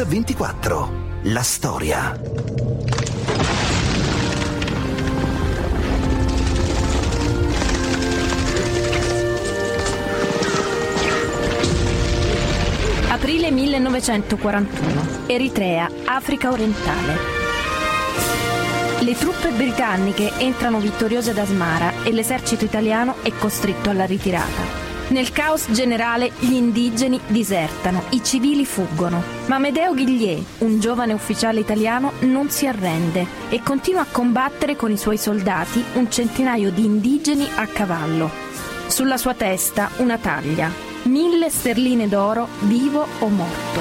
Mix24. La storia. Aprile 1941. Eritrea, Africa orientale. Le truppe britanniche entrano vittoriose ad Asmara e l'esercito italiano è costretto alla ritirata. Nel caos generale gli indigeni disertano, i civili fuggono, ma Medeo Ghiglier, un giovane ufficiale italiano, non si arrende e continua a combattere con i suoi soldati un centinaio di indigeni a cavallo. Sulla sua testa una taglia, mille sterline d'oro, vivo o morto.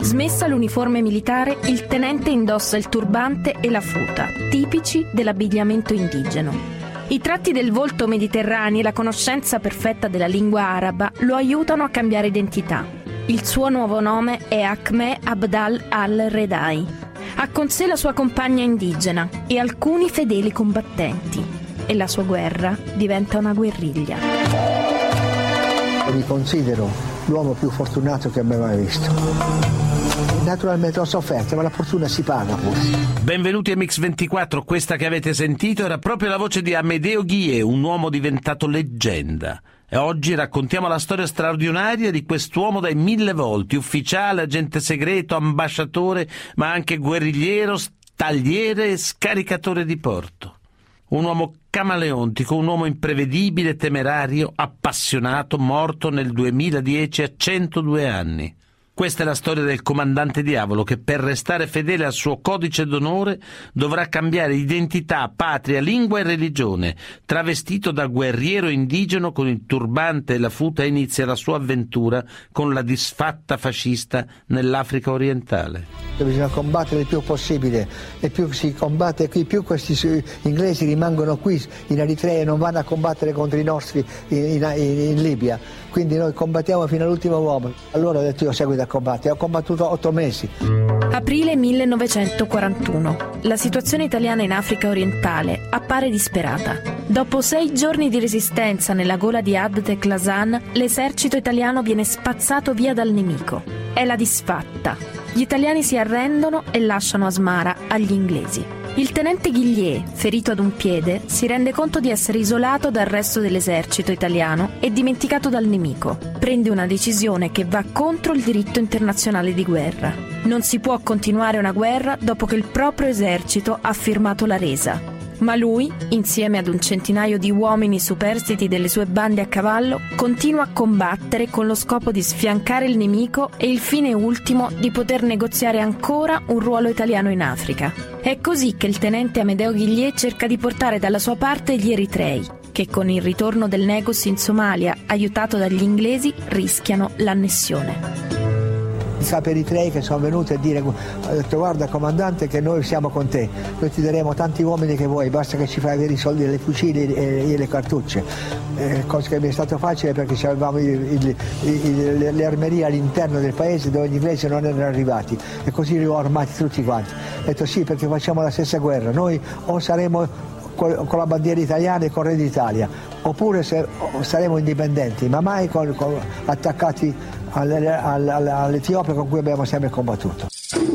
Smessa l'uniforme militare, il tenente indossa il turbante e la futa, tipici dell'abbigliamento indigeno. I tratti del volto mediterraneo e la conoscenza perfetta della lingua araba lo aiutano a cambiare identità. Il suo nuovo nome è Ahmed Abdal al-Redai. Ha con sé la sua compagna indigena e alcuni fedeli combattenti. E la sua guerra diventa una guerriglia. Mi considero l'uomo più fortunato che abbia mai visto. Naturalmente ho sofferto, ma la fortuna si paga pure. Benvenuti a Mix24, questa che avete sentito era proprio la voce di Amedeo Ghie, un uomo diventato leggenda. E oggi raccontiamo la storia straordinaria di quest'uomo dai mille volti, ufficiale, agente segreto, ambasciatore, ma anche guerrigliero, stagliere e scaricatore di porto. Un uomo camaleontico, un uomo imprevedibile, temerario, appassionato, morto nel 2010 a 102 anni. Questa è la storia del comandante diavolo che per restare fedele al suo codice d'onore dovrà cambiare identità, patria, lingua e religione. Travestito da guerriero indigeno con il turbante e la futa inizia la sua avventura con la disfatta fascista nell'Africa orientale. Bisogna combattere il più possibile e più si combatte qui, più questi inglesi rimangono qui in Eritrea e non vanno a combattere contro i nostri in, in, in Libia. Quindi noi combattiamo fino all'ultimo uomo. Allora ho detto io seguito a combattere, ho combattuto otto mesi. Aprile 1941. La situazione italiana in Africa orientale appare disperata. Dopo sei giorni di resistenza nella gola di Abd el-Klasan, l'esercito italiano viene spazzato via dal nemico. È la disfatta. Gli italiani si arrendono e lasciano Asmara agli inglesi. Il tenente Ghiglier, ferito ad un piede, si rende conto di essere isolato dal resto dell'esercito italiano e dimenticato dal nemico. Prende una decisione che va contro il diritto internazionale di guerra. Non si può continuare una guerra dopo che il proprio esercito ha firmato la resa. Ma lui, insieme ad un centinaio di uomini superstiti delle sue bande a cavallo, continua a combattere con lo scopo di sfiancare il nemico e il fine ultimo di poter negoziare ancora un ruolo italiano in Africa. È così che il tenente Amedeo Ghiglier cerca di portare dalla sua parte gli eritrei, che con il ritorno del Negos in Somalia, aiutato dagli inglesi, rischiano l'annessione capi eritrei che sono venuti a dire ha detto guarda comandante che noi siamo con te, noi ti daremo tanti uomini che vuoi, basta che ci fai avere i soldi delle fucili e, e le cartucce. Eh, cosa che mi è stato facile perché avevamo il, il, il, le armerie all'interno del paese dove gli inglesi non erano arrivati e così li ho armati tutti quanti. Ho detto sì perché facciamo la stessa guerra, noi o saremo con la bandiera italiana e con Re d'Italia, oppure se, saremo indipendenti, ma mai con, con, attaccati all'Etiopia con cui abbiamo sempre combattuto.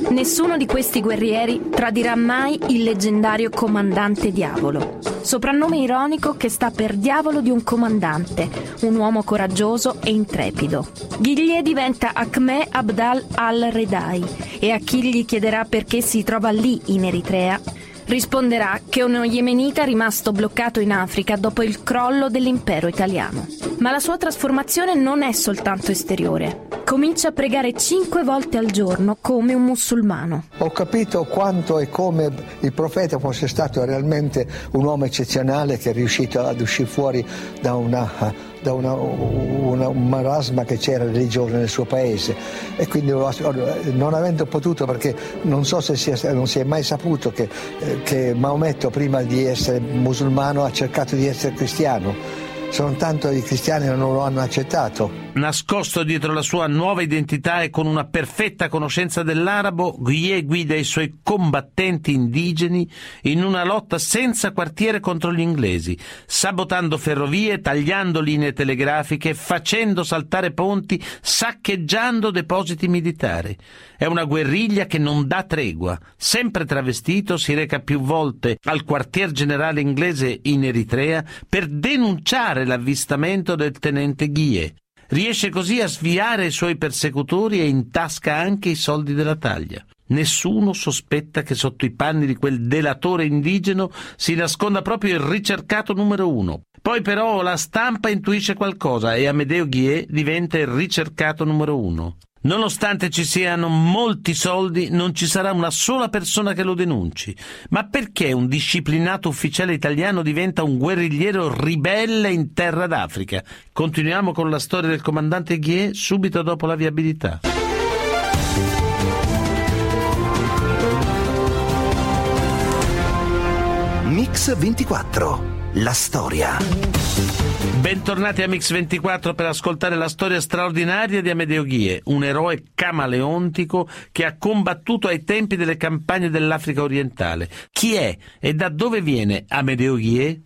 Nessuno di questi guerrieri tradirà mai il leggendario comandante Diavolo, soprannome ironico che sta per diavolo di un comandante, un uomo coraggioso e intrepido. Ghiglie diventa Ahmed Abdal al-Redai e a chi gli chiederà perché si trova lì in Eritrea, risponderà che uno yemenita rimasto bloccato in Africa dopo il crollo dell'impero italiano. Ma la sua trasformazione non è soltanto esteriore. Comincia a pregare cinque volte al giorno come un musulmano. Ho capito quanto e come il profeta fosse stato realmente un uomo eccezionale che è riuscito ad uscire fuori da una da una, una, un marasma che c'era religioso nel suo paese. E quindi non avendo potuto perché non so se si è, non si è mai saputo che, che Maometto prima di essere musulmano ha cercato di essere cristiano sono tanto i cristiani non lo hanno accettato. Nascosto dietro la sua nuova identità e con una perfetta conoscenza dell'arabo, Guillet guida i suoi combattenti indigeni in una lotta senza quartiere contro gli inglesi, sabotando ferrovie, tagliando linee telegrafiche, facendo saltare ponti, saccheggiando depositi militari. È una guerriglia che non dà tregua. Sempre travestito si reca più volte al quartier generale inglese in Eritrea per denunciare l'avvistamento del tenente Guillet. Riesce così a sviare i suoi persecutori e intasca anche i soldi della taglia. Nessuno sospetta che sotto i panni di quel delatore indigeno si nasconda proprio il ricercato numero uno. Poi però la stampa intuisce qualcosa e Amedeo Guillet diventa il ricercato numero uno. Nonostante ci siano molti soldi, non ci sarà una sola persona che lo denunci. Ma perché un disciplinato ufficiale italiano diventa un guerrigliero ribelle in terra d'Africa? Continuiamo con la storia del comandante Guier subito dopo la viabilità. Mix 24. La storia. Bentornati a Mix24 per ascoltare la storia straordinaria di Amedeo Ghie, un eroe camaleontico che ha combattuto ai tempi delle campagne dell'Africa orientale. Chi è e da dove viene Amedeo Ghie?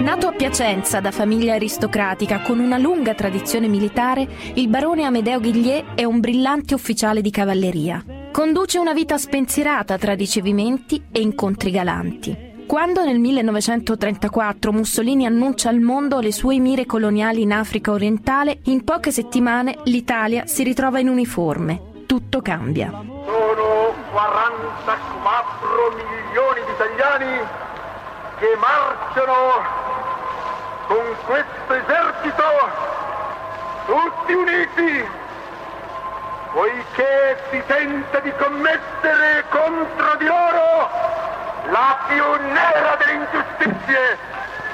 Nato a Piacenza da famiglia aristocratica con una lunga tradizione militare, il barone Amedeo Ghiglie è un brillante ufficiale di cavalleria. Conduce una vita spensierata tra ricevimenti e incontri galanti. Quando nel 1934 Mussolini annuncia al mondo le sue mire coloniali in Africa orientale, in poche settimane l'Italia si ritrova in uniforme. Tutto cambia. Sono 44 milioni di italiani che marciano con questo esercito tutti uniti poiché si tenta di commettere contro di loro la più nera delle ingiustizie,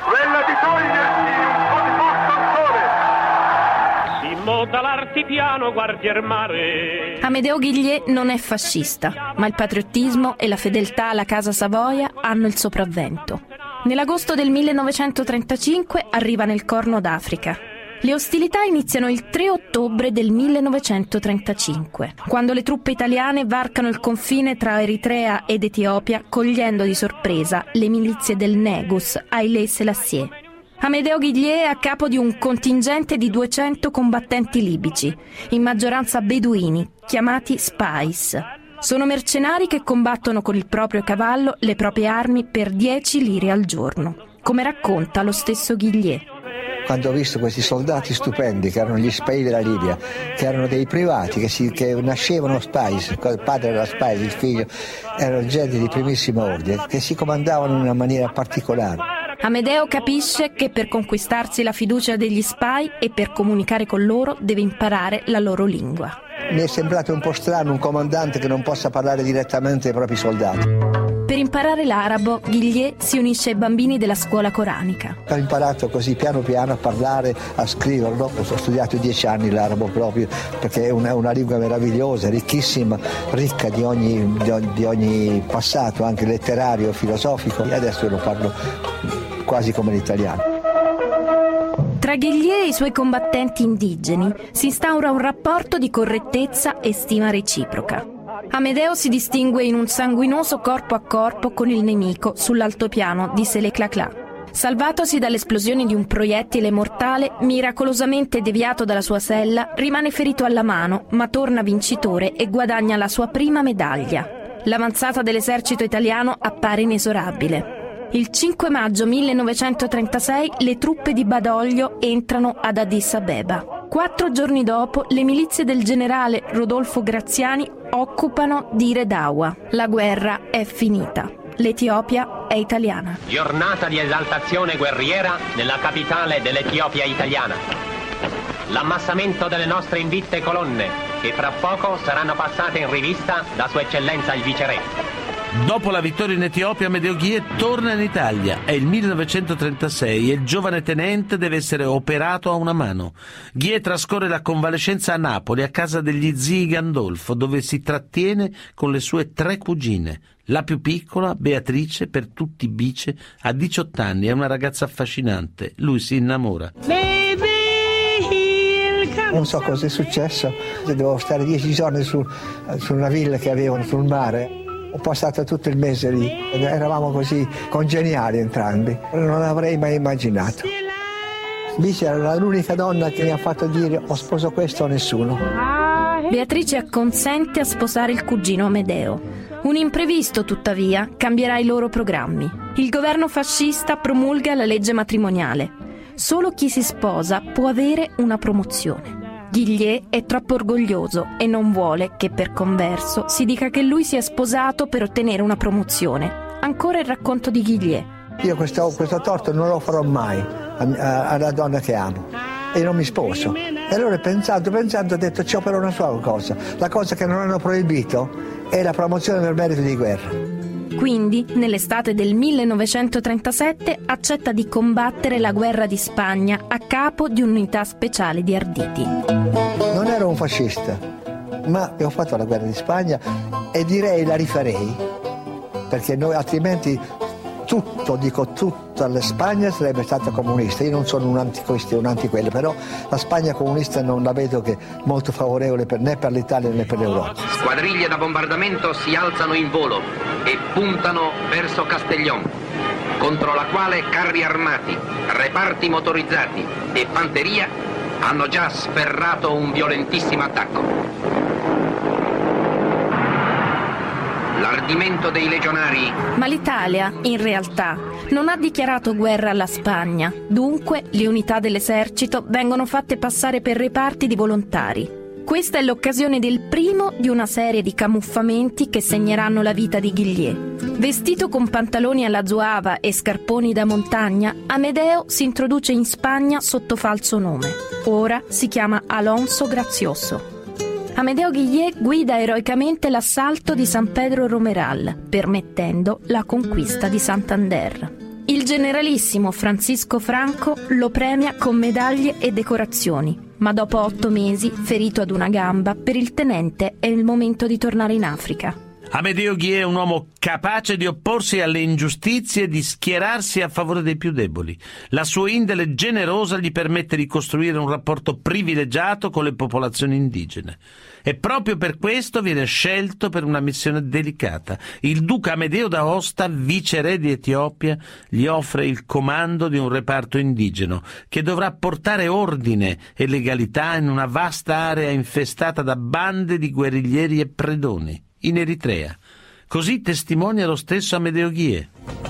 quella di togliersi un po' di posto al sole. Si monta l'artipiano, guardier mare. Amedeo Ghiglie non è fascista, ma il patriottismo e la fedeltà alla Casa Savoia hanno il sopravvento. Nell'agosto del 1935 arriva nel Corno d'Africa, le ostilità iniziano il 3 ottobre del 1935, quando le truppe italiane varcano il confine tra Eritrea ed Etiopia, cogliendo di sorpresa le milizie del Negus Haile Selassie. Amedeo Ghiglie è a capo di un contingente di 200 combattenti libici, in maggioranza beduini, chiamati Spies. Sono mercenari che combattono con il proprio cavallo le proprie armi per 10 lire al giorno, come racconta lo stesso Ghiglie quando ho visto questi soldati stupendi che erano gli spy della Libia, che erano dei privati, che, si, che nascevano spies, il padre era spies, il figlio, erano gente di primissimo ordine, che si comandavano in una maniera particolare. Amedeo capisce che per conquistarsi la fiducia degli spy e per comunicare con loro deve imparare la loro lingua. Mi è sembrato un po' strano un comandante che non possa parlare direttamente ai propri soldati. Per imparare l'arabo, Ghiglie si unisce ai bambini della scuola coranica. Ho imparato così piano piano a parlare, a scriverlo. Ho studiato dieci anni l'arabo proprio perché è una, una lingua meravigliosa, ricchissima, ricca di ogni, di, ogni, di ogni passato, anche letterario, filosofico. E adesso lo parlo quasi come l'italiano. Tra Ghiglie e i suoi combattenti indigeni si instaura un rapporto di correttezza e stima reciproca. Amedeo si distingue in un sanguinoso corpo a corpo con il nemico sull'altopiano di Seleclacla. Salvatosi dalle esplosioni di un proiettile mortale, miracolosamente deviato dalla sua sella, rimane ferito alla mano, ma torna vincitore e guadagna la sua prima medaglia. L'avanzata dell'esercito italiano appare inesorabile. Il 5 maggio 1936 le truppe di Badoglio entrano ad Addis Abeba. Quattro giorni dopo, le milizie del generale Rodolfo Graziani occupano Dire Dawa. La guerra è finita. L'Etiopia è italiana. Giornata di esaltazione guerriera nella capitale dell'Etiopia italiana. L'ammassamento delle nostre invitte colonne, che fra poco saranno passate in rivista da Sua Eccellenza il Viceré. Dopo la vittoria in Etiopia, Amedeo Ghie torna in Italia. È il 1936 e il giovane tenente deve essere operato a una mano. Ghie trascorre la convalescenza a Napoli, a casa degli zii Gandolfo, dove si trattiene con le sue tre cugine, La più piccola, Beatrice, per tutti bice, ha 18 anni, è una ragazza affascinante. Lui si innamora. Non so cosa è successo, dovevo stare dieci giorni su, su una villa che avevano sul mare. Ho passato tutto il mese lì, eravamo così congeniali entrambi, non l'avrei mai immaginato. Bice era l'unica donna che mi ha fatto dire o sposo questo o nessuno. Beatrice acconsente a sposare il cugino Amedeo. Un imprevisto, tuttavia, cambierà i loro programmi. Il governo fascista promulga la legge matrimoniale. Solo chi si sposa può avere una promozione. Ghiglie è troppo orgoglioso e non vuole che per converso si dica che lui si è sposato per ottenere una promozione. Ancora il racconto di Ghiglie. Io questo, questo torto non lo farò mai alla donna che amo e non mi sposo. E allora pensando, pensando ho detto c'ho però una sola cosa, la cosa che non hanno proibito e la promozione del merito di guerra. Quindi, nell'estate del 1937, accetta di combattere la guerra di Spagna a capo di un'unità speciale di arditi. Non ero un fascista, ma ho fatto la guerra di Spagna e direi la rifarei, perché noi altrimenti tutto, dico tutta la Spagna sarebbe stata comunista. Io non sono un antiquista, un antiquello, però la Spagna comunista non la vedo che molto favorevole per, né per l'Italia né per l'Europa. Squadriglie da bombardamento si alzano in volo e puntano verso Castellón, contro la quale carri armati, reparti motorizzati e fanteria hanno già sferrato un violentissimo attacco. L'ardimento dei legionari. Ma l'Italia, in realtà, non ha dichiarato guerra alla Spagna. Dunque, le unità dell'esercito vengono fatte passare per reparti di volontari. Questa è l'occasione del primo di una serie di camuffamenti che segneranno la vita di Ghillier. Vestito con pantaloni alla zuava e scarponi da montagna, Amedeo si introduce in Spagna sotto falso nome. Ora si chiama Alonso Grazioso. Amedeo Ghillier guida eroicamente l'assalto di San Pedro Romeral, permettendo la conquista di Santander. Il generalissimo Francisco Franco lo premia con medaglie e decorazioni, ma dopo otto mesi, ferito ad una gamba, per il tenente è il momento di tornare in Africa. Amedeo Ghie è un uomo capace di opporsi alle ingiustizie e di schierarsi a favore dei più deboli. La sua indole generosa gli permette di costruire un rapporto privilegiato con le popolazioni indigene. E proprio per questo viene scelto per una missione delicata. Il duca Amedeo d'Aosta, viceré di Etiopia, gli offre il comando di un reparto indigeno che dovrà portare ordine e legalità in una vasta area infestata da bande di guerriglieri e predoni in Eritrea. Così testimonia lo stesso Amedeo Ghie.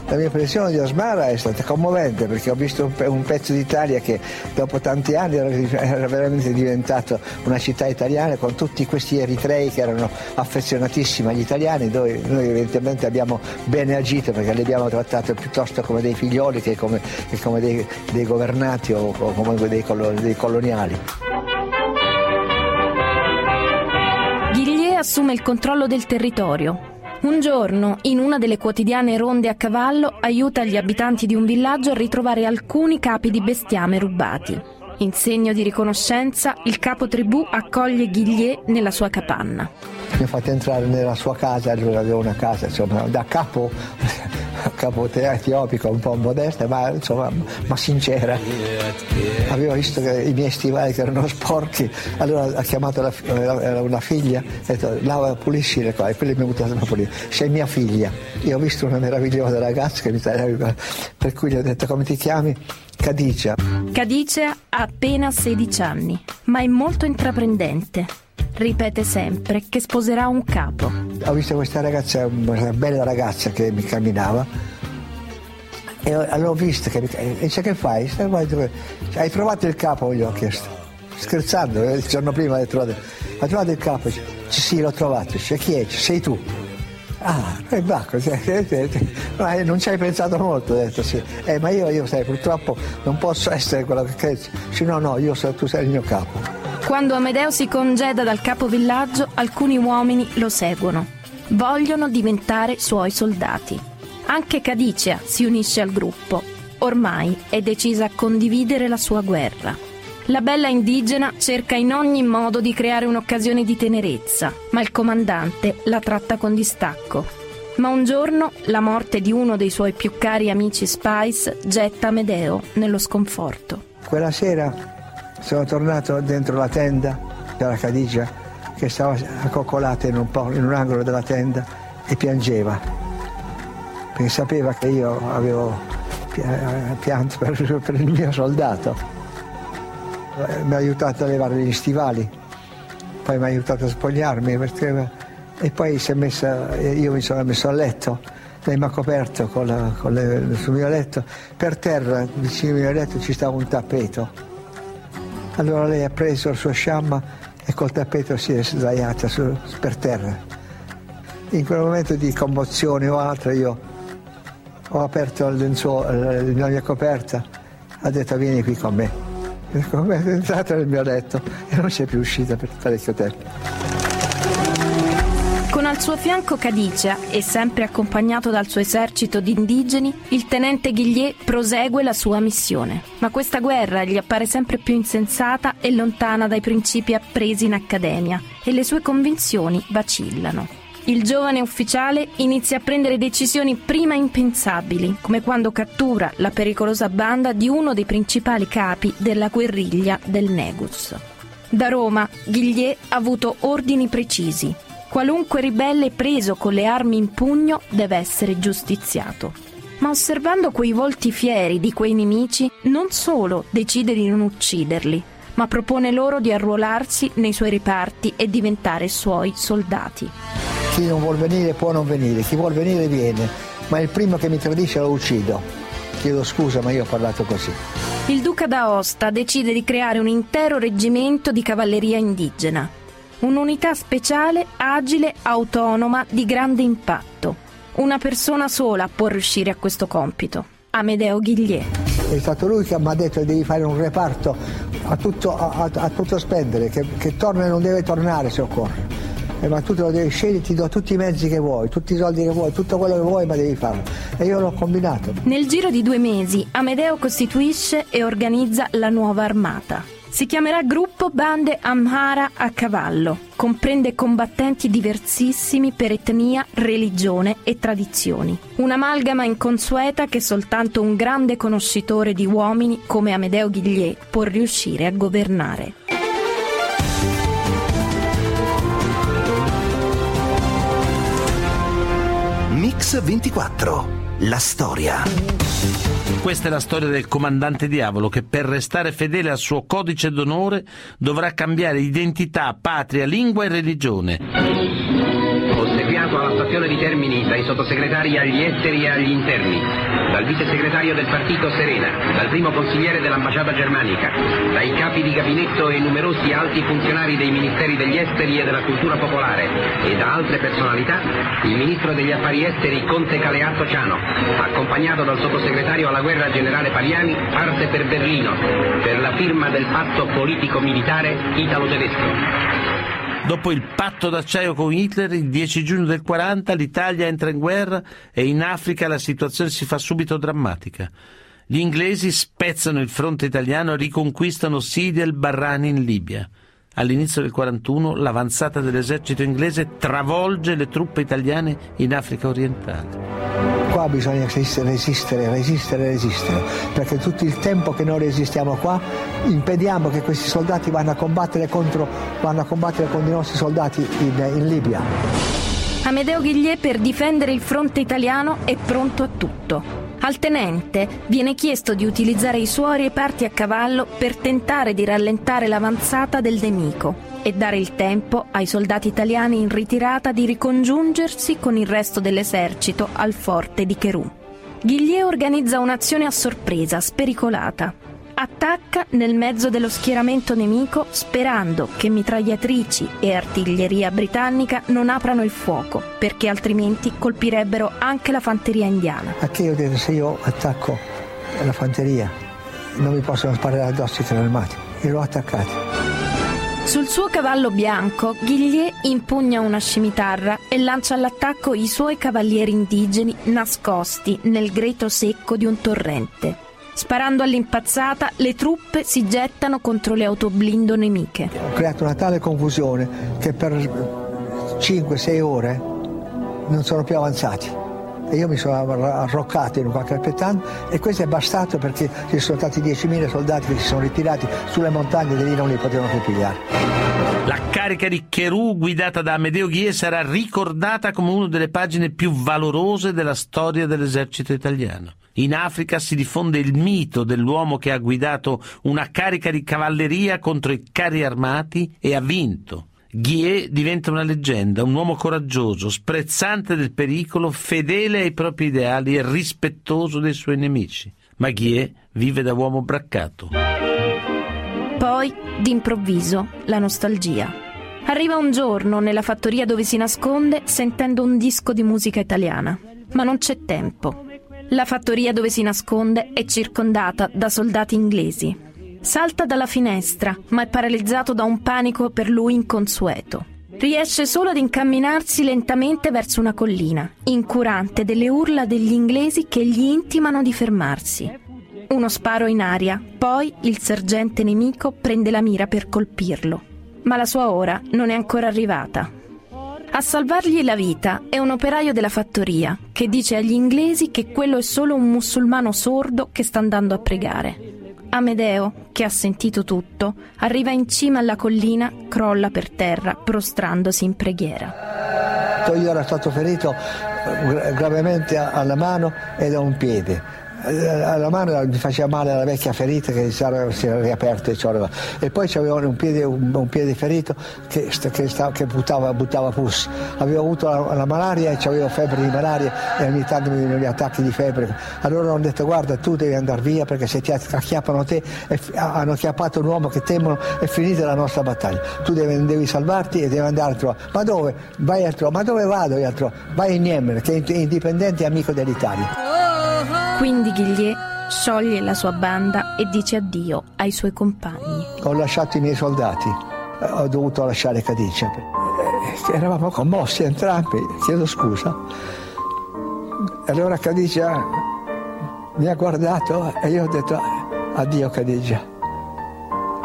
La mia impressione di Asmara è stata commovente perché ho visto un, pe- un pezzo d'Italia che dopo tanti anni era, era, veramente diventato una città italiana con tutti questi eritrei che erano affezionatissimi agli italiani. Noi, noi evidentemente abbiamo bene agito perché li abbiamo trattati piuttosto come dei figlioli che come, che come dei, dei, governati o, o come dei, dei coloniali. Ghiglie assume il controllo del territorio, un giorno, in una delle quotidiane ronde a cavallo, aiuta gli abitanti di un villaggio a ritrovare alcuni capi di bestiame rubati. In segno di riconoscenza, il capo tribù accoglie Ghiglie nella sua capanna. Mi ha fatto entrare nella sua casa, lui aveva una casa, insomma, da capo capo etiopico un po' modesta ma insomma ma sincera. Aveva visto che i miei stivali erano sporchi allora ha chiamato la, era una figlia ha detto lava pulisci le cose. E quelli mi ha buttato a pulire sei mia figlia. Io ho visto una meravigliosa ragazza che mi stava per cui gli ho detto come ti chiami? Cadicia Cadicia ha appena 16 anni ma è molto intraprendente ripete sempre che sposerà un capo. Ho visto questa ragazza, una bella ragazza che mi camminava e l'ho vista che mi e dice che fai? Hai trovato il capo? Gli ho chiesto. Scherzando, eh, il giorno prima hai trovato, hai trovato il capo? Dice, sì, l'ho trovato. Dice, chi è? Sei tu. Ah, e Bacco, non ci hai pensato molto, ho detto sì. Eh, ma io, io sai, purtroppo non posso essere quello che credi. Dice, no, no, io tu sei il mio capo. Quando Amedeo si congeda dal capovillaggio, alcuni uomini lo seguono. Vogliono diventare suoi soldati. Anche Cadicea si unisce al gruppo. Ormai è decisa a condividere la sua guerra. La bella indigena cerca in ogni modo di creare un'occasione di tenerezza, ma il comandante la tratta con distacco. Ma un giorno la morte di uno dei suoi più cari amici Spice getta Amedeo nello sconforto. Quella sera sono tornato dentro la tenda, c'era Cadigia che stava accoccolata in un, in un angolo della tenda e piangeva, perché sapeva che io avevo pianto per, per il mio soldato. Mi ha aiutato a levare gli stivali, poi mi ha aiutato a spogliarmi perché, e poi si è messa, io mi sono messo a letto lei mi ha coperto con la, con le, sul mio letto, per terra vicino al mio letto ci stava un tappeto. Allora lei ha preso il suo sciamma e col tappeto si è sdraiata su, per terra. In quel momento di commozione o altro io ho aperto il lenzuolo, la mia coperta, ha detto vieni qui con me. È entrata nel mio letto e non si è più uscita per parecchio tempo. Al suo fianco Cadicia e sempre accompagnato dal suo esercito di indigeni, il tenente Ghiglier prosegue la sua missione. Ma questa guerra gli appare sempre più insensata e lontana dai principi appresi in accademia e le sue convinzioni vacillano. Il giovane ufficiale inizia a prendere decisioni prima impensabili, come quando cattura la pericolosa banda di uno dei principali capi della guerriglia del Negus. Da Roma, Ghiglier ha avuto ordini precisi Qualunque ribelle preso con le armi in pugno deve essere giustiziato. Ma osservando quei volti fieri di quei nemici, non solo decide di non ucciderli, ma propone loro di arruolarsi nei suoi riparti e diventare suoi soldati. Chi non vuol venire può non venire, chi vuol venire viene, ma il primo che mi tradisce lo uccido. Chiedo scusa, ma io ho parlato così. Il duca d'Aosta decide di creare un intero reggimento di cavalleria indigena un'unità speciale, agile, autonoma, di grande impatto. Una persona sola può riuscire a questo compito, Amedeo Ghiglier. È stato lui che mi ha detto che devi fare un reparto a tutto, a, a tutto spendere, che, che, torna e non deve tornare se occorre. Eh, ma tu te lo devi scegliere, ti do tutti i mezzi che vuoi, tutti i soldi che vuoi, tutto quello che vuoi, ma devi farlo. E io l'ho combinato. Nel giro di due mesi, Amedeo costituisce e organizza la nuova armata. Si chiamerà Gruppo Bande Amhara a cavallo. Comprende combattenti diversissimi per etnia, religione e tradizioni. Un'amalgama inconsueta che soltanto un grande conoscitore di uomini come Amedeo Ghiglier può riuscire a governare. Mix 24. La storia. Questa è la storia del comandante diavolo che per restare fedele al suo codice d'onore dovrà cambiare identità, patria, lingua e religione stazione di Termini dai sottosegretari agli esteri e agli interni, dal vice segretario del partito Serena, dal primo consigliere dell'ambasciata germanica, dai capi di gabinetto e numerosi alti funzionari dei ministeri degli esteri e della cultura popolare e da altre personalità, il ministro degli affari esteri Conte Caleazzo Ciano, accompagnato dal sottosegretario alla guerra generale Paliani, parte per Berlino per la firma del patto politico-militare italo-tedesco. Dopo il patto d'acciaio con Hitler, il 10 giugno del 40 l'Italia entra in guerra e in Africa la situazione si fa subito drammatica. Gli inglesi spezzano il fronte italiano e riconquistano Sidi el Barrani in Libia. All'inizio del 41 l'avanzata dell'esercito inglese travolge le truppe italiane in Africa orientale qua bisogna resistere, resistere, resistere, perché tutto il tempo che noi resistiamo qua impediamo che questi soldati vanno a combattere contro, vanno a combattere con i nostri soldati in, in Libia. Amedeo Ghiglier per difendere il fronte italiano è pronto a tutto. Al tenente viene chiesto di utilizzare i suoi reparti a cavallo per tentare di rallentare l'avanzata del nemico e dare il tempo ai soldati italiani in ritirata di ricongiungersi con il resto dell'esercito al forte di Cherù. Ghiglier organizza un'azione a sorpresa, spericolata attacca nel mezzo dello schieramento nemico sperando che mitragliatrici e artiglieria britannica non aprano il fuoco perché altrimenti colpirebbero anche la fanteria indiana. A che io detto se io attacco la fanteria non mi possono sparare addosso i carri armati e l'ho attaccato. Sul suo cavallo bianco, Ghiglier impugna una scimitarra e lancia all'attacco i suoi cavalieri indigeni nascosti nel greto secco di un torrente. Sparando all'impazzata, le truppe si gettano contro le autoblindo nemiche. Ho creato una tale confusione che per 5-6 ore non sono più avanzati e io mi sono arroccato in un qualche alpettano e questo è bastato perché ci sono stati 10.000 soldati che si sono ritirati sulle montagne e lì non li potevano più pigliare. La carica di Cherù guidata da Amedeo Ghie sarà ricordata come una delle pagine più valorose della storia dell'esercito italiano. In Africa si diffonde il mito dell'uomo che ha guidato una carica di cavalleria contro i carri armati e ha vinto. Guillet diventa una leggenda, un uomo coraggioso, sprezzante del pericolo, fedele ai propri ideali e rispettoso dei suoi nemici. Ma Guillet vive da uomo braccato. Poi, d'improvviso, la nostalgia. Arriva un giorno nella fattoria dove si nasconde sentendo un disco di musica italiana. Ma non c'è tempo. La fattoria dove si nasconde è circondata da soldati inglesi Salta dalla finestra, ma è paralizzato da un panico per lui inconsueto. Riesce solo ad incamminarsi lentamente verso una collina, incurante delle urla degli inglesi che gli intimano di fermarsi. Uno sparo in aria, poi il sergente nemico prende la mira per colpirlo. Ma la sua ora non è ancora arrivata. A salvargli la vita è un operaio della fattoria che dice agli inglesi che quello è solo un musulmano sordo che sta andando a pregare. Amedeo, che ha sentito tutto, arriva in cima alla collina, crolla per terra, prostrandosi in preghiera. Io ero stato ferito eh, gravemente alla mano e da un piede alla mano mi faceva male la vecchia ferita che si era, si era riaperta e poi avevo un piede, un, un piede ferito che, che, stava, che buttava, buttava pus. Avevo avuto la, la malaria e avevo febbre di malaria e ogni tanto mi venivano gli attacchi di febbre. Allora ho detto guarda tu devi andare via perché se ti acchiappano te e, hanno acchiappato un uomo che temono è finita la nostra battaglia. Tu devi, devi salvarti e devi andare a trovare. Ma dove? Vai a trovare. Ma dove vado io a trovare? Vai in Yemen che è indipendente e amico dell'Italia. Quindi Ghillier scioglie la sua banda e dice addio ai suoi compagni. Ho lasciato i miei soldati, ho dovuto lasciare Cadice. Eh, eravamo commossi entrambi, chiedo scusa. Allora Cadice mi ha guardato e io ho detto addio Cadice.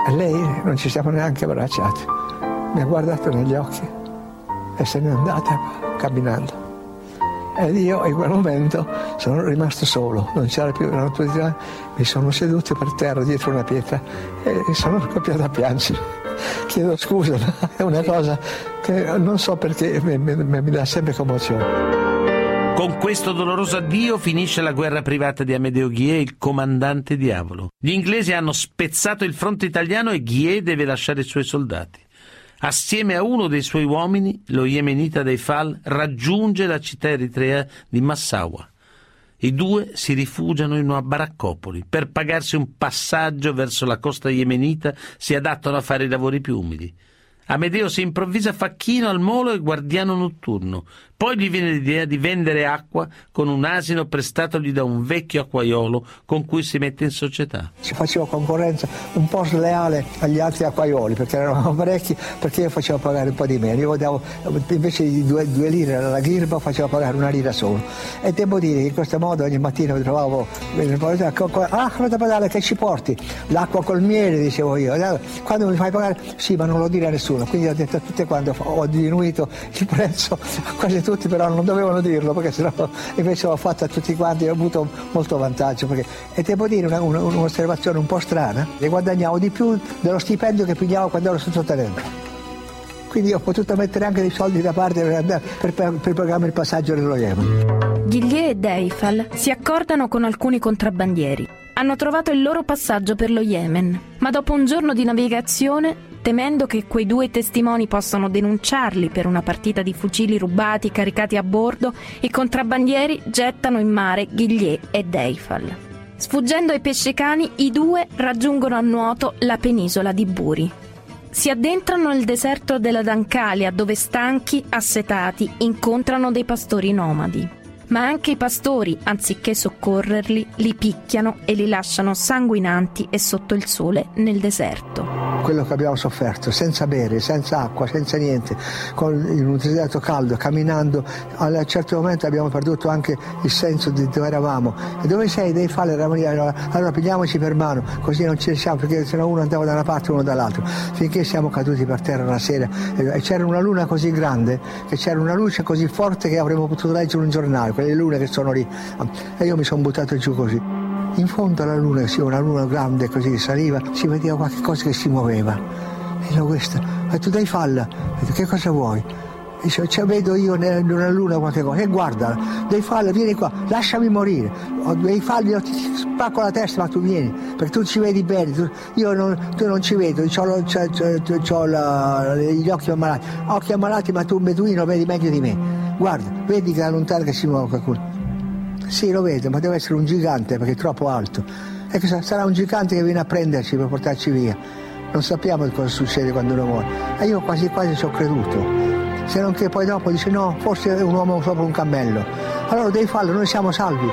E lei non ci siamo neanche abbracciati. Mi ha guardato negli occhi e se n'è andata camminando. Ed io in quel momento sono rimasto solo, non c'era più la naturalità, mi sono seduto per terra dietro una pietra e sono scoppiato a piangere. Chiedo scusa, ma è una cosa che non so perché mi, mi, mi dà sempre commozione. Con questo doloroso addio finisce la guerra privata di Amedeo Ghie, il comandante diavolo. Gli inglesi hanno spezzato il fronte italiano e Ghie deve lasciare i suoi soldati. Assieme a uno dei suoi uomini, lo yemenita dei Fal raggiunge la città eritrea di Massawa. I due si rifugiano in una baraccopoli. Per pagarsi un passaggio verso la costa yemenita si adattano a fare i lavori più umili. Amedeo si improvvisa facchino al molo e guardiano notturno. Poi gli viene l'idea di vendere acqua con un asino prestatogli da un vecchio acquaiolo con cui si mette in società. Ci facevo concorrenza un po' sleale agli altri acquaioli perché erano parecchi, perché io facevo pagare un po' di meno. Io davo, invece di due, due lire alla ghirba facevo pagare una lira solo. E devo dire che in questo modo ogni mattina mi trovavo, ah, guarda pedale che ci porti? L'acqua col miele, dicevo io. Quando mi fai pagare? Sì, ma non lo dire a nessuno. Quindi ho detto a tutte quante, ho diminuito il prezzo quasi tutte tutti però non dovevano dirlo perché sennò invece l'ho fatto a tutti quanti e ho avuto molto vantaggio. Perché, e devo dire una, una, un'osservazione un po' strana, e guadagnavo di più dello stipendio che pigliavo quando ero sottotenente. Quindi ho potuto mettere anche dei soldi da parte per, andare, per, per, pagare il passaggio dello Yemen. Ghillier e Deifal si accordano con alcuni contrabbandieri. Hanno trovato il loro passaggio per lo Yemen, ma dopo un giorno di navigazione temendo che quei due testimoni possano denunciarli per una partita di fucili rubati caricati a bordo, i contrabbandieri gettano in mare Ghillier e Deifal. Sfuggendo ai pescecani, i due raggiungono a nuoto la penisola di Buri. Si addentrano nel deserto della Dancalia, dove stanchi, assetati, incontrano dei pastori nomadi. Ma anche i pastori, anziché soccorrerli, li picchiano e li lasciano sanguinanti e sotto il sole nel deserto. quello che abbiamo sofferto, senza bere, senza acqua, senza niente, con, in un deserto caldo, camminando, a un certo momento abbiamo perduto anche il senso di dove eravamo. E dove sei? Devi fare la allora, allora pigliamoci per mano, così non ci riusciamo, perché se no uno andava da una parte e uno dall'altra, finché siamo caduti per terra una sera e c'era una luna così grande, che c'era una luce così forte che avremmo potuto leggere un giornale, quelle lune che sono lì. E io mi sono buttato giù così. In fondo alla luna, sì, una luna grande così saliva, si vedeva qualche cosa che si muoveva. E io questa, e tu dai falla, detto, che cosa vuoi? Dice, cioè, vedo io nella luna qualche cosa, e guarda, dei falla, vieni qua, lasciami morire, ho dei falli, io ti spacco la testa, ma tu vieni, perché tu ci vedi bene, tu, io non, tu non ci vedo, ho gli occhi ammalati, occhi ammalati, ma tu un beduino vedi meglio di me, guarda, vedi che da lontano che si muove qualcuno. Sì, lo vedo, ma deve essere un gigante perché è troppo alto. E che sarà un gigante che viene a prenderci per portarci via. Non sappiamo cosa succede quando uno muore. E io quasi quasi ci ho creduto. Se non che poi dopo dice no, forse è un uomo sopra un cammello. Allora devi farlo, noi siamo salvi.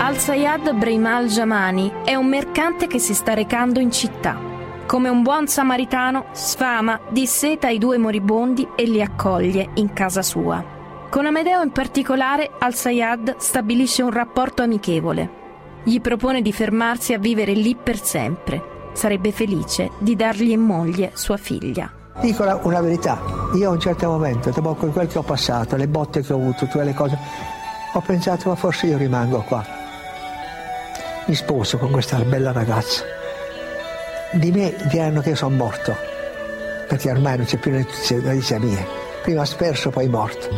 Al-Sayad Breimal Jamani è un mercante che si sta recando in città. Come un buon samaritano, sfama, disseta i due moribondi e li accoglie in casa sua. Con Amedeo in particolare, Al-Sayad stabilisce un rapporto amichevole. Gli propone di fermarsi a vivere lì per sempre. Sarebbe felice di dargli in moglie sua figlia. Dico una, una verità, io a un certo momento, dopo quel che ho passato, le botte che ho avuto, tutte le cose, ho pensato ma forse io rimango qua. Mi sposo con questa bella ragazza. Di me diranno che io sono morto, perché ormai non c'è più notizia mia prima sperso poi morto.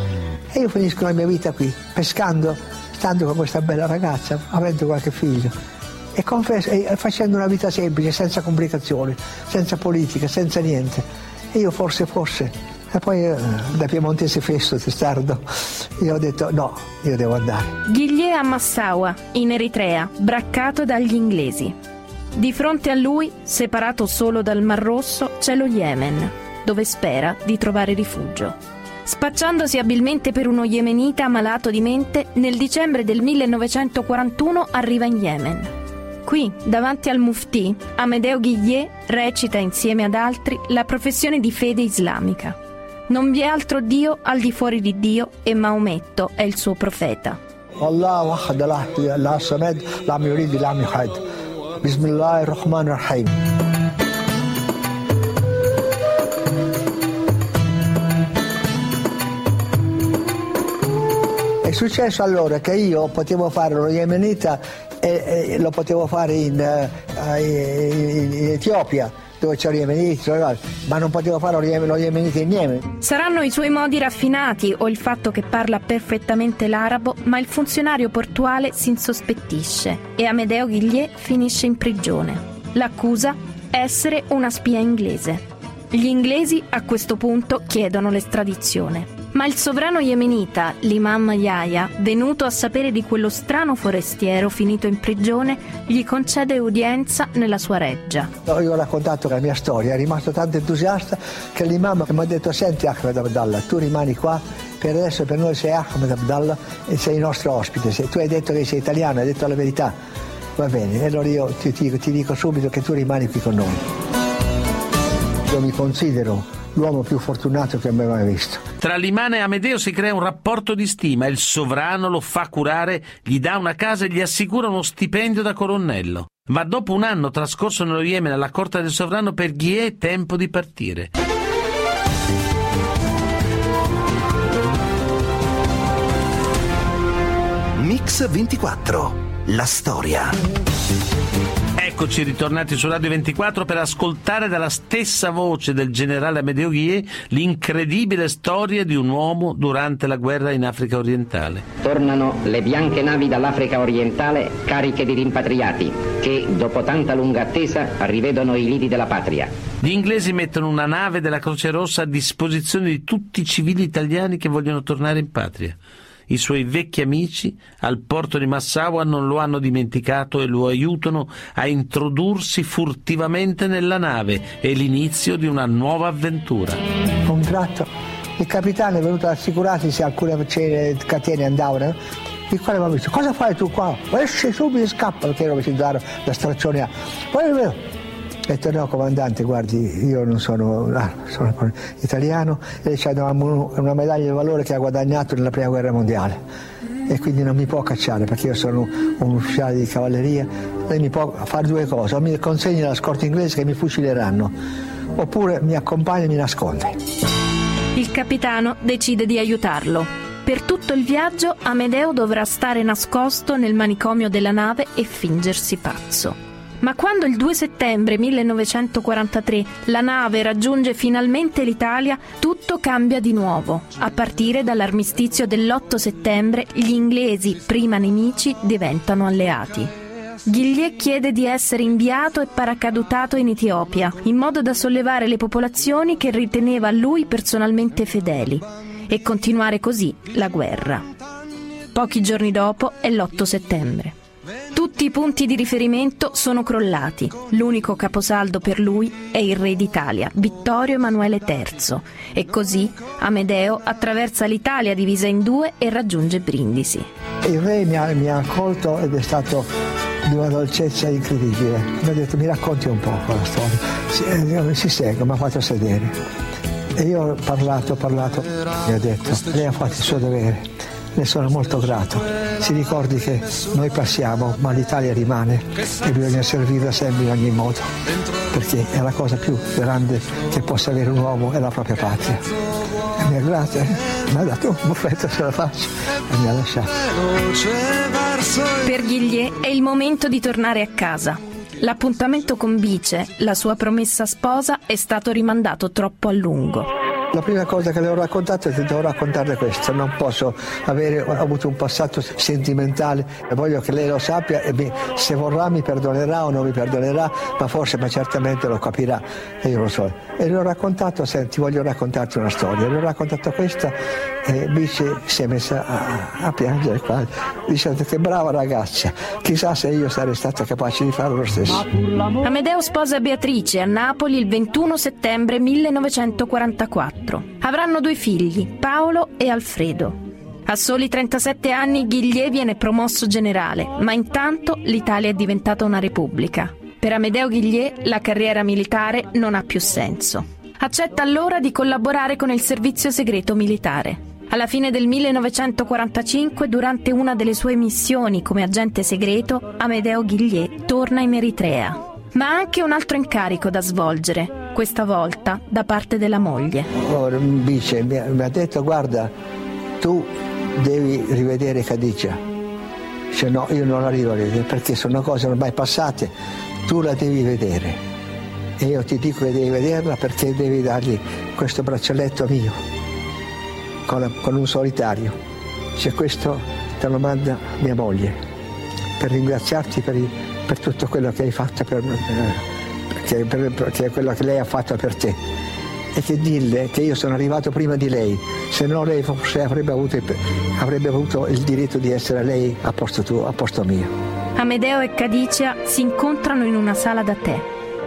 E io finisco la mia vita qui, pescando, stando con questa bella ragazza, avendo qualche figlio. E, confesso, e facendo una vita semplice, senza complicazioni, senza politica, senza niente. Io forse, forse, e poi eh, da piemontese festo, testardo, io ho detto no, io devo andare. Ghiglie a Massaua, in Eritrea, braccato dagli inglesi. Di fronte a lui, separato solo dal Mar Rosso, c'è lo Yemen, dove spera di trovare rifugio. Spacciandosi abilmente per uno yemenita malato di mente, nel dicembre del 1941 arriva in Yemen. Qui, davanti al Mufti, Amedeo Ghiglie recita insieme ad altri la professione di fede islamica. Non vi è altro Dio al di fuori di Dio e Maometto è il suo profeta. Allah la samed lam yurid lam Bismillahirrahmanirrahim. È successo allora che io potevo fare lo yemenita e, e lo potevo fare in, uh, in, in Etiopia dove c'è yemeniti, ma non potevo fare lo yemenita in Yemen. Saranno i suoi modi raffinati o il fatto che parla perfettamente l'arabo, ma il funzionario portuale si insospettisce e Amedeo Ghiglie finisce in prigione. L'accusa? Essere una spia inglese. Gli inglesi a questo punto chiedono l'estradizione. Ma il sovrano yemenita, l'imam Yahya, venuto a sapere di quello strano forestiero finito in prigione, gli concede udienza nella sua reggia. Io ho raccontato la mia storia, è rimasto tanto entusiasta che l'imam mi ha detto senti Ahmed Abdallah, tu rimani qua, per adesso per noi sei Ahmed Abdallah e sei il nostro ospite, Se tu hai detto che sei italiano, hai detto la verità, va bene, allora io ti, ti, ti dico subito che tu rimani qui con noi. Io mi considero l'uomo più fortunato che abbia mai visto. Tra Limana e Amedeo si crea un rapporto di stima, il sovrano lo fa curare, gli dà una casa e gli assicura uno stipendio da colonnello. Ma dopo un anno trascorso nello Yemen alla corte del sovrano per Ghie è tempo di partire. Mix 24, la storia. Eccoci ritornati su Radio 24 per ascoltare dalla stessa voce del generale Amedeo Ghie l'incredibile storia di un uomo durante la guerra in Africa orientale. Tornano le bianche navi dall'Africa orientale cariche di rimpatriati che, dopo tanta lunga attesa, rivedono i lidi della patria. Gli inglesi mettono una nave della Croce Rossa a disposizione di tutti i civili italiani che vogliono tornare in patria. I suoi vecchi amici al porto di Massaua non lo hanno dimenticato e lo aiutano a introdursi furtivamente nella nave. È l'inizio di una nuova avventura. Un tratto il capitano è venuto a assicurarsi se alcune catene andavano. Il quale mi ha detto, cosa fai tu qua? Esce subito e scappa perché ero vicino da straccione. Poi detto no comandante, guardi, io non sono, ah, sono italiano e ci hanno una medaglia di valore che ha guadagnato nella prima guerra mondiale e quindi non mi può cacciare perché io sono un ufficiale di cavalleria, lei mi può fare due cose, o mi consegna la scorta inglese che mi fucileranno, oppure mi accompagna e mi nasconde. Il capitano decide di aiutarlo. Per tutto il viaggio Amedeo dovrà stare nascosto nel manicomio della nave e fingersi pazzo. Ma quando il 2 settembre 1943 la nave raggiunge finalmente l'Italia, tutto cambia di nuovo. A partire dall'armistizio dell'8 settembre, gli inglesi, prima nemici, diventano alleati. Ghillier chiede di essere inviato e paracadutato in Etiopia, in modo da sollevare le popolazioni che riteneva lui personalmente fedeli, e continuare così la guerra. Pochi giorni dopo è l'8 settembre. Tutti i punti di riferimento sono crollati. L'unico caposaldo per lui è il re d'Italia, Vittorio Emanuele III. E così Amedeo attraversa l'Italia divisa in due e raggiunge Brindisi. Il re mi ha, mi ha accolto ed è stato di una dolcezza incredibile. Mi ha detto mi racconti un po' la storia. Si, eh, si segue, mi ha fatto sedere. E io ho parlato, ho parlato, mi ha detto, lei ha fatto il suo dovere ne sono molto grato. Si ricordi che noi passiamo, ma l'Italia rimane e bisogna servirla sempre in ogni modo, perché è la cosa più grande che possa avere un uomo, è la propria patria. E mi ha grato, mi ha dato un buffetto sulla faccia e mi ha lasciato. Per Ghiglie è il momento di tornare a casa. L'appuntamento con Bice, la sua promessa sposa, è stato rimandato troppo a lungo. La prima cosa che le ho raccontato è che devo raccontarle questo, non posso avere avuto un passato sentimentale e voglio che lei lo sappia e se vorrà mi perdonerà o non mi perdonerà, ma forse, ma certamente lo capirà e io lo so. E le ho raccontato, senti, voglio raccontarti una storia, le ho raccontato questa e Bici si è messa a, a piangere qua, dicendo che brava ragazza, chissà se io sarei stata capace di fare lo stesso. Amedeo sposa Beatrice a Napoli il 21 settembre 1944. Avranno due figli, Paolo e Alfredo. A soli 37 anni Ghiglie viene promosso generale, ma intanto l'Italia è diventata una repubblica. Per Amedeo Ghiglie la carriera militare non ha più senso. Accetta allora di collaborare con il servizio segreto militare. Alla fine del 1945, durante una delle sue missioni come agente segreto, Amedeo Ghiglie torna in Eritrea. Ma ha anche un altro incarico da svolgere, questa volta da parte della moglie. Oh, Bice mi ha detto guarda, tu devi rivedere Cadicia. Cioè no, io non la rivedere perché sono cose ormai passate, tu la devi vedere. E io ti dico che devi vederla perché devi dargli questo braccialetto mio con, con un solitario. Se questo te lo manda mia moglie, per ringraziarti per, per tutto quello che hai fatto per, eh, per, per, quello che lei ha fatto per te. E che dirle che io sono arrivato prima di lei, se no lei forse avrebbe avuto, avrebbe avuto il diritto di essere lei a posto, tuo, a posto mio. Amedeo e Cadicia si incontrano in una sala da tè.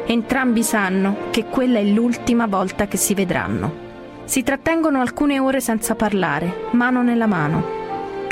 Entrambi sanno che quella è l'ultima volta che si vedranno. Si trattengono alcune ore senza parlare, mano nella mano.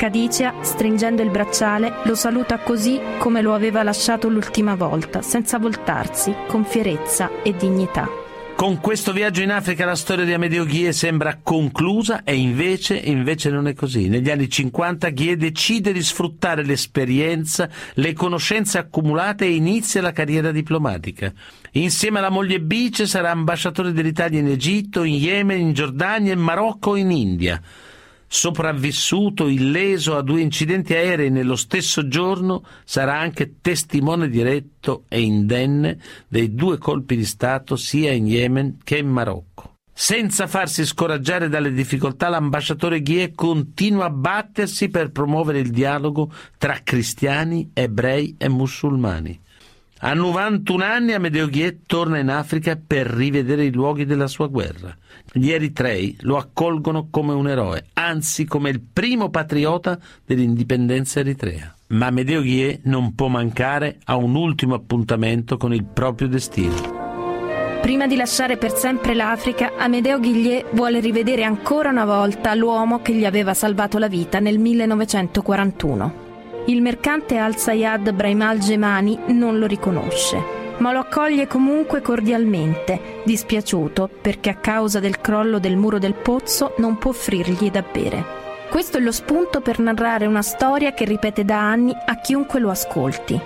Cadicia, stringendo il bracciale, lo saluta così come lo aveva lasciato l'ultima volta, senza voltarsi, con fierezza e dignità. Con questo viaggio in Africa la storia di Amedeo Ghie sembra conclusa e invece, invece non è così. Negli anni 50 Ghie decide di sfruttare l'esperienza, le conoscenze accumulate e inizia la carriera diplomatica. Insieme alla moglie Bice sarà ambasciatore dell'Italia in Egitto, in Yemen, in Giordania, in Marocco e in India sopravvissuto illeso a due incidenti aerei nello stesso giorno, sarà anche testimone diretto e indenne dei due colpi di Stato sia in Yemen che in Marocco. Senza farsi scoraggiare dalle difficoltà, l'ambasciatore Ghie continua a battersi per promuovere il dialogo tra cristiani, ebrei e musulmani. A 91 anni Amedeo Ghiet torna in Africa per rivedere i luoghi della sua guerra. Gli eritrei lo accolgono come un eroe, anzi come il primo patriota dell'indipendenza eritrea. Ma Amedeo Ghiet non può mancare a un ultimo appuntamento con il proprio destino. Prima di lasciare per sempre l'Africa, Amedeo Ghiglie vuole rivedere ancora una volta l'uomo che gli aveva salvato la vita nel 1941. Il mercante Al-Sayad Brahim al-Gemani non lo riconosce. ma lo accoglie comunque cordialmente, dispiaciuto perché a causa del crollo del muro del pozzo non può offrirgli da bere. Questo è lo spunto per narrare una storia che ripete da anni a chiunque lo ascolti.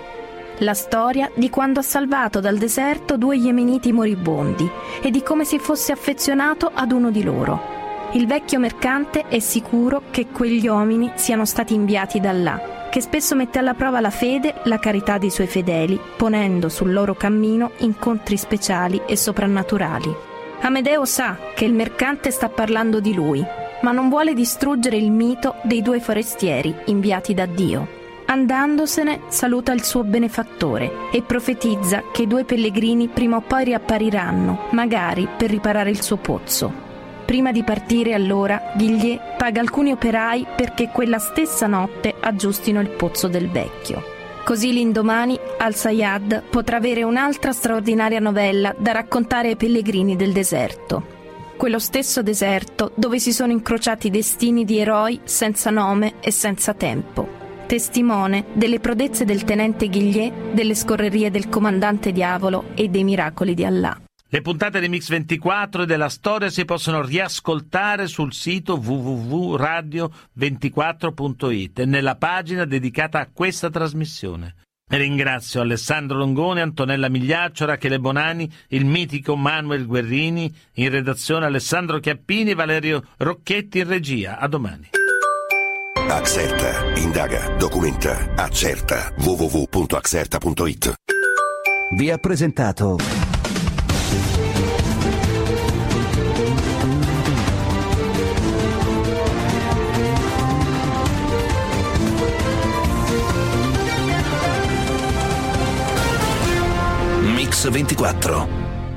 La storia di quando ha salvato dal deserto due yemeniti moribondi e di come si fosse affezionato ad uno di loro. Il vecchio mercante è sicuro che quegli uomini siano stati inviati da là, che spesso mette alla prova la fede, la carità dei suoi fedeli, ponendo sul loro cammino incontri speciali e soprannaturali. Amedeo sa che il mercante sta parlando di lui, ma non vuole distruggere il mito dei due forestieri inviati da Dio. Andandosene saluta il suo benefattore e profetizza che i due pellegrini prima o poi riappariranno, magari per riparare il suo pozzo. Prima di partire allora, Ghiglie paga alcuni operai perché quella stessa notte aggiustino il pozzo del vecchio. Così l'indomani Al-Sayad potrà avere un'altra straordinaria novella da raccontare ai pellegrini del deserto quello stesso deserto dove si sono incrociati destini di eroi senza nome e senza tempo. Testimone delle prodezze del tenente Ghiglie, delle scorrerie del comandante Diavolo e dei miracoli di Allah. Le puntate di Mix 24 e della storia si possono riascoltare sul sito www.radio24.it e nella pagina dedicata a questa trasmissione. Ringrazio Alessandro Longone, Antonella Migliaccio, Rachele Bonani, il mitico Manuel Guerrini, in redazione Alessandro Chiappini e Valerio Rocchetti in regia. A domani. Accerta, indaga, documenta, accerta. www.accerta.it Vi ha presentato 24